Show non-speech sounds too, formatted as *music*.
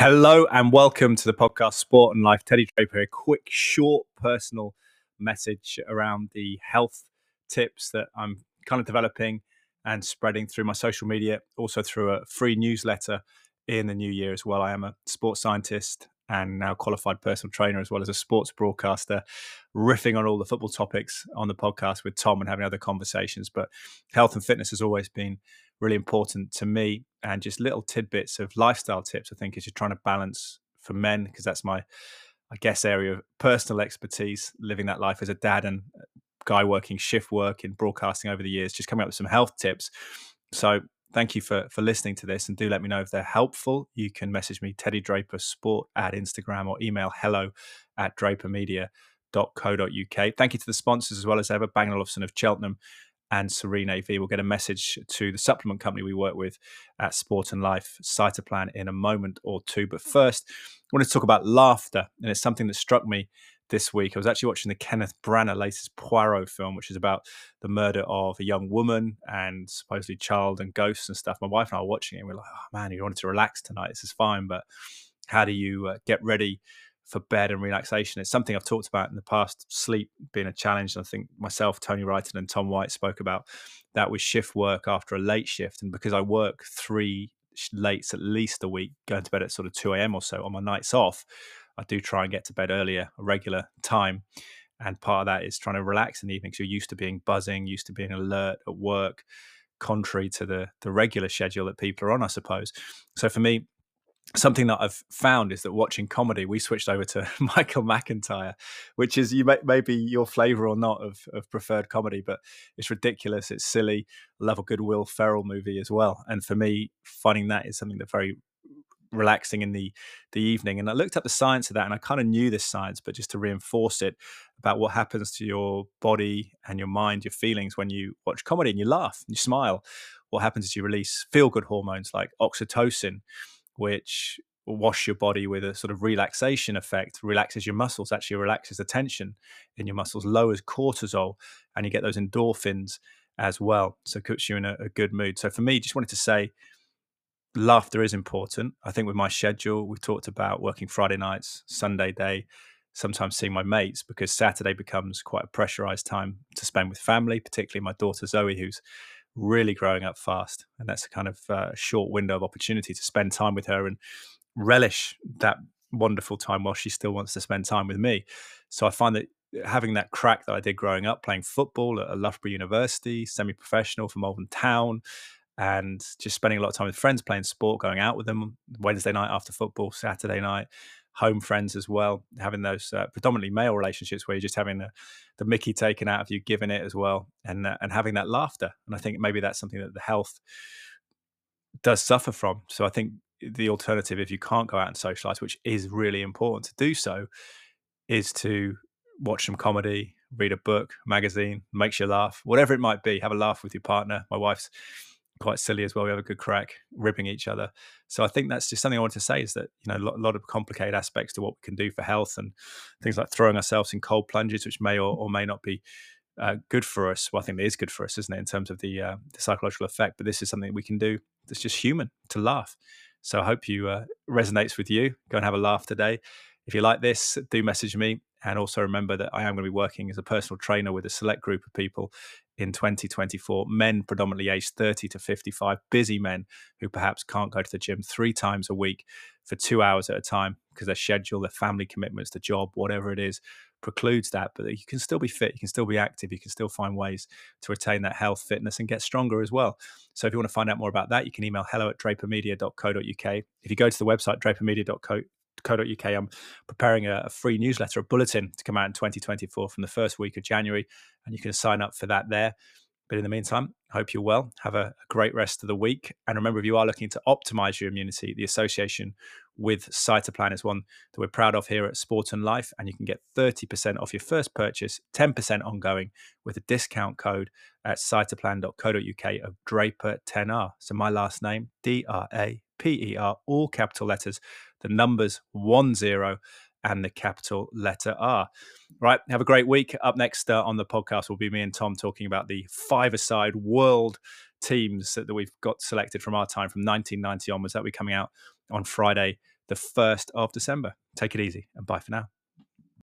Hello and welcome to the podcast Sport and Life. Teddy Draper, a quick, short, personal message around the health tips that I'm kind of developing and spreading through my social media, also through a free newsletter in the new year as well. I am a sports scientist and now qualified personal trainer as well as a sports broadcaster, riffing on all the football topics on the podcast with Tom and having other conversations. But health and fitness has always been really important to me, and just little tidbits of lifestyle tips. I think is just trying to balance for men because that's my, I guess, area of personal expertise. Living that life as a dad and uh, guy working shift work in broadcasting over the years, just coming up with some health tips. So thank you for for listening to this and do let me know if they're helpful you can message me teddy draper sport at instagram or email hello at drapermedia.co.uk thank you to the sponsors as well as ever bang olufsen of cheltenham and serene av we'll get a message to the supplement company we work with at sport and life cytoplan in a moment or two but first i want to talk about laughter and it's something that struck me this week. I was actually watching the Kenneth Branagh latest Poirot film, which is about the murder of a young woman and supposedly child and ghosts and stuff. My wife and I were watching it. and we are like, oh man, you wanted to relax tonight. This is fine, but how do you uh, get ready for bed and relaxation? It's something I've talked about in the past. Sleep being a challenge. And I think myself, Tony Wrighton, and Tom White spoke about that with shift work after a late shift. And because I work three lates at least a week, going to bed at sort of 2 a.m. or so on my nights off, I do try and get to bed earlier, a regular time. And part of that is trying to relax in the evening because You're used to being buzzing, used to being alert at work, contrary to the the regular schedule that people are on, I suppose. So for me, something that I've found is that watching comedy, we switched over to *laughs* Michael McIntyre, which is you may, maybe your flavor or not of, of preferred comedy, but it's ridiculous, it's silly. I love a good Will Ferrell movie as well, and for me, finding that is something that very relaxing in the the evening and i looked up the science of that and i kind of knew this science but just to reinforce it about what happens to your body and your mind your feelings when you watch comedy and you laugh and you smile what happens is you release feel good hormones like oxytocin which wash your body with a sort of relaxation effect relaxes your muscles actually relaxes the tension in your muscles lowers cortisol and you get those endorphins as well so it puts you in a, a good mood so for me just wanted to say laughter is important. I think with my schedule, we've talked about working Friday nights, Sunday day, sometimes seeing my mates because Saturday becomes quite a pressurized time to spend with family, particularly my daughter Zoe, who's really growing up fast. And that's a kind of uh, short window of opportunity to spend time with her and relish that wonderful time while she still wants to spend time with me. So I find that having that crack that I did growing up, playing football at Loughborough University, semi professional for Malvern Town, and just spending a lot of time with friends playing sport, going out with them Wednesday night after football, Saturday night, home friends as well, having those uh, predominantly male relationships where you're just having the, the Mickey taken out of you, giving it as well, and uh, and having that laughter. And I think maybe that's something that the health does suffer from. So I think the alternative, if you can't go out and socialize, which is really important to do so, is to watch some comedy, read a book, magazine, makes you laugh, whatever it might be. Have a laugh with your partner. My wife's quite silly as well. We have a good crack ribbing each other. So I think that's just something I want to say is that you know a lot of complicated aspects to what we can do for health and things like throwing ourselves in cold plunges, which may or, or may not be uh, good for us. Well, I think it is good for us, isn't it, in terms of the uh, the psychological effect? But this is something we can do that's just human to laugh. So I hope you uh, resonates with you. Go and have a laugh today. If you like this, do message me. And also remember that I am going to be working as a personal trainer with a select group of people in 2024, men predominantly aged 30 to 55, busy men who perhaps can't go to the gym three times a week for two hours at a time because their schedule, their family commitments, the job, whatever it is, precludes that. But you can still be fit, you can still be active, you can still find ways to retain that health, fitness, and get stronger as well. So if you want to find out more about that, you can email hello at drapermedia.co.uk. If you go to the website, drapermedia.co.uk, co.uk. I'm preparing a, a, free newsletter, a bulletin to come out in 2024 from the first week of January, and you can sign up for that there. But in the meantime, I hope you're well. Have a, a great rest of the week. And remember, if you are looking to optimize your immunity, the association with Cytoplan is one that we're proud of here at Sport and Life. And you can get 30% off your first purchase, 10% ongoing with a discount code at cytoplan.co.uk of Draper10R. So my last name, D R A P E R, all capital letters the numbers one zero and the capital letter R. Right. Have a great week. Up next uh, on the podcast will be me and Tom talking about the five-a-side world teams that we've got selected from our time from 1990 onwards. That will be coming out on Friday the 1st of December. Take it easy and bye for now.